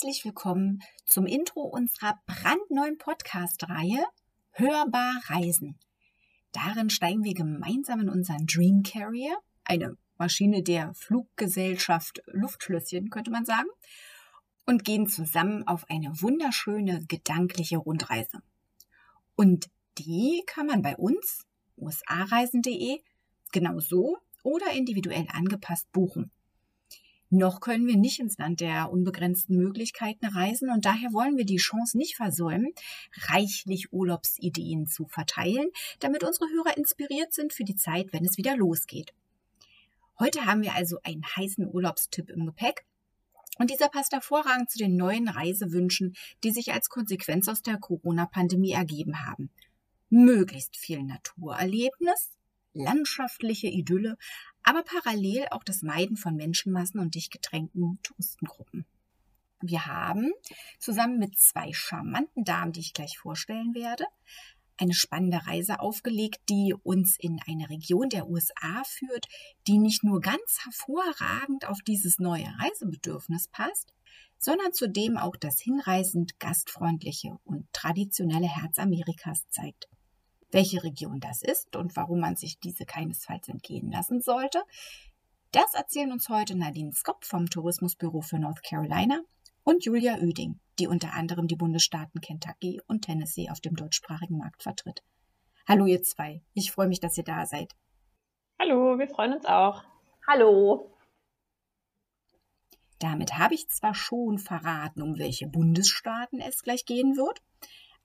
herzlich willkommen zum Intro unserer brandneuen Podcast-Reihe Hörbar Reisen. Darin steigen wir gemeinsam in unseren Dream Carrier, eine Maschine der Fluggesellschaft Luftschlösschen, könnte man sagen, und gehen zusammen auf eine wunderschöne gedankliche Rundreise. Und die kann man bei uns, usareisen.de, genau so oder individuell angepasst buchen. Noch können wir nicht ins Land der unbegrenzten Möglichkeiten reisen und daher wollen wir die Chance nicht versäumen, reichlich Urlaubsideen zu verteilen, damit unsere Hörer inspiriert sind für die Zeit, wenn es wieder losgeht. Heute haben wir also einen heißen Urlaubstipp im Gepäck und dieser passt hervorragend zu den neuen Reisewünschen, die sich als Konsequenz aus der Corona-Pandemie ergeben haben. Möglichst viel Naturerlebnis, landschaftliche Idylle, aber parallel auch das Meiden von Menschenmassen und dicht getränkten Touristengruppen. Wir haben zusammen mit zwei charmanten Damen, die ich gleich vorstellen werde, eine spannende Reise aufgelegt, die uns in eine Region der USA führt, die nicht nur ganz hervorragend auf dieses neue Reisebedürfnis passt, sondern zudem auch das hinreißend gastfreundliche und traditionelle Herz Amerikas zeigt. Welche Region das ist und warum man sich diese keinesfalls entgehen lassen sollte, das erzählen uns heute Nadine Skop vom Tourismusbüro für North Carolina und Julia Oeding, die unter anderem die Bundesstaaten Kentucky und Tennessee auf dem deutschsprachigen Markt vertritt. Hallo ihr zwei, ich freue mich, dass ihr da seid. Hallo, wir freuen uns auch. Hallo. Damit habe ich zwar schon verraten, um welche Bundesstaaten es gleich gehen wird,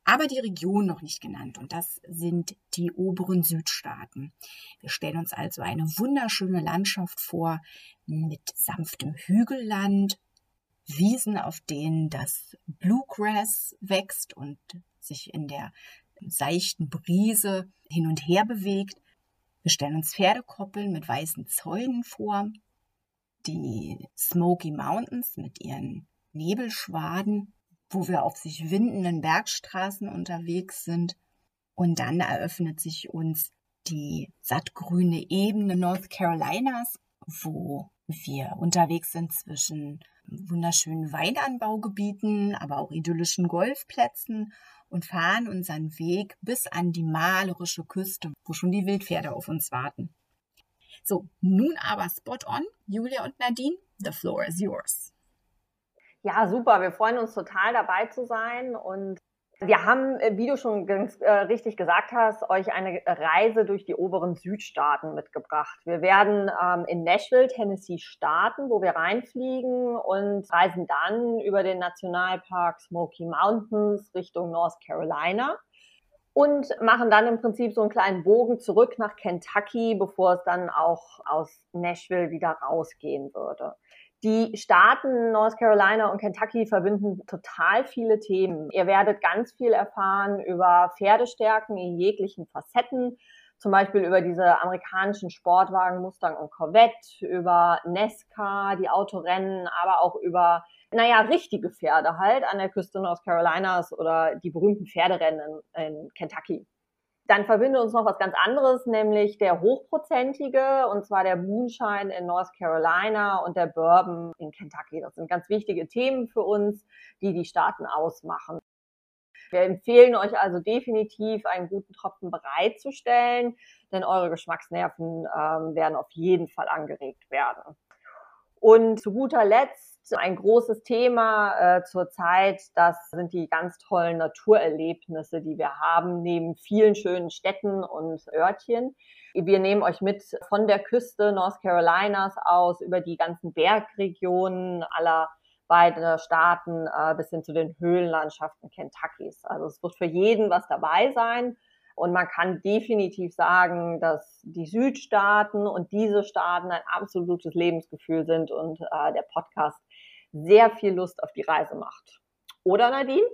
aber die Region noch nicht genannt. Und das sind die oberen Südstaaten. Wir stellen uns also eine wunderschöne Landschaft vor mit sanftem Hügelland, Wiesen, auf denen das Bluegrass wächst und sich in der seichten Brise hin und her bewegt. Wir stellen uns Pferdekoppeln mit weißen Zäunen vor, die Smoky Mountains mit ihren Nebelschwaden wo wir auf sich windenden Bergstraßen unterwegs sind. Und dann eröffnet sich uns die sattgrüne Ebene North Carolinas, wo wir unterwegs sind zwischen wunderschönen Weinanbaugebieten, aber auch idyllischen Golfplätzen und fahren unseren Weg bis an die malerische Küste, wo schon die Wildpferde auf uns warten. So, nun aber spot on, Julia und Nadine, the floor is yours. Ja, super. Wir freuen uns total dabei zu sein und wir haben, äh, wie du schon ganz äh, richtig gesagt hast, euch eine Reise durch die oberen Südstaaten mitgebracht. Wir werden ähm, in Nashville, Tennessee starten, wo wir reinfliegen und reisen dann über den Nationalpark Smoky Mountains Richtung North Carolina und machen dann im Prinzip so einen kleinen Bogen zurück nach Kentucky, bevor es dann auch aus Nashville wieder rausgehen würde. Die Staaten North Carolina und Kentucky verbinden total viele Themen. Ihr werdet ganz viel erfahren über Pferdestärken in jeglichen Facetten, zum Beispiel über diese amerikanischen Sportwagen Mustang und Corvette, über Nesca, die Autorennen, aber auch über, naja, richtige Pferde halt an der Küste North Carolinas oder die berühmten Pferderennen in Kentucky. Dann verbindet uns noch was ganz anderes, nämlich der hochprozentige, und zwar der Moonshine in North Carolina und der Bourbon in Kentucky. Das sind ganz wichtige Themen für uns, die die Staaten ausmachen. Wir empfehlen euch also definitiv, einen guten Tropfen bereitzustellen, denn eure Geschmacksnerven ähm, werden auf jeden Fall angeregt werden. Und zu guter Letzt ein großes Thema äh, zurzeit, das sind die ganz tollen Naturerlebnisse, die wir haben, neben vielen schönen Städten und Örtchen. Wir nehmen euch mit von der Küste North Carolinas aus über die ganzen Bergregionen aller beiden Staaten äh, bis hin zu den Höhlenlandschaften Kentuckys. Also es wird für jeden was dabei sein. Und man kann definitiv sagen, dass die Südstaaten und diese Staaten ein absolutes Lebensgefühl sind und äh, der Podcast sehr viel Lust auf die Reise macht. Oder Nadine?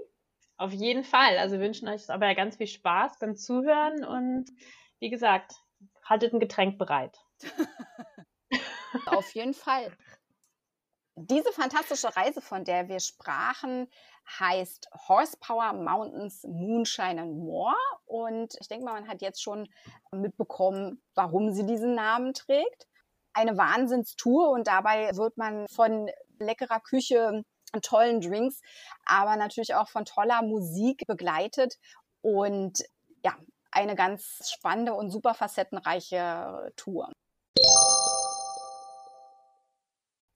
Auf jeden Fall. Also wir wünschen euch aber ganz viel Spaß beim Zuhören und wie gesagt, haltet ein Getränk bereit. auf jeden Fall. Diese fantastische Reise, von der wir sprachen, heißt Horsepower Mountains Moonshine and More. Und ich denke mal, man hat jetzt schon mitbekommen, warum sie diesen Namen trägt. Eine Wahnsinnstour und dabei wird man von leckerer Küche tollen Drinks, aber natürlich auch von toller Musik begleitet und ja, eine ganz spannende und super facettenreiche Tour.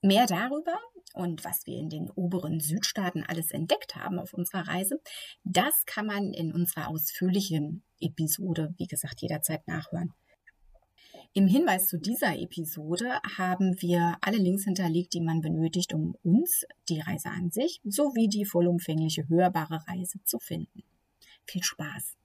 Mehr darüber und was wir in den oberen Südstaaten alles entdeckt haben auf unserer Reise, das kann man in unserer ausführlichen Episode, wie gesagt, jederzeit nachhören. Im Hinweis zu dieser Episode haben wir alle Links hinterlegt, die man benötigt, um uns, die Reise an sich, sowie die vollumfängliche hörbare Reise zu finden. Viel Spaß!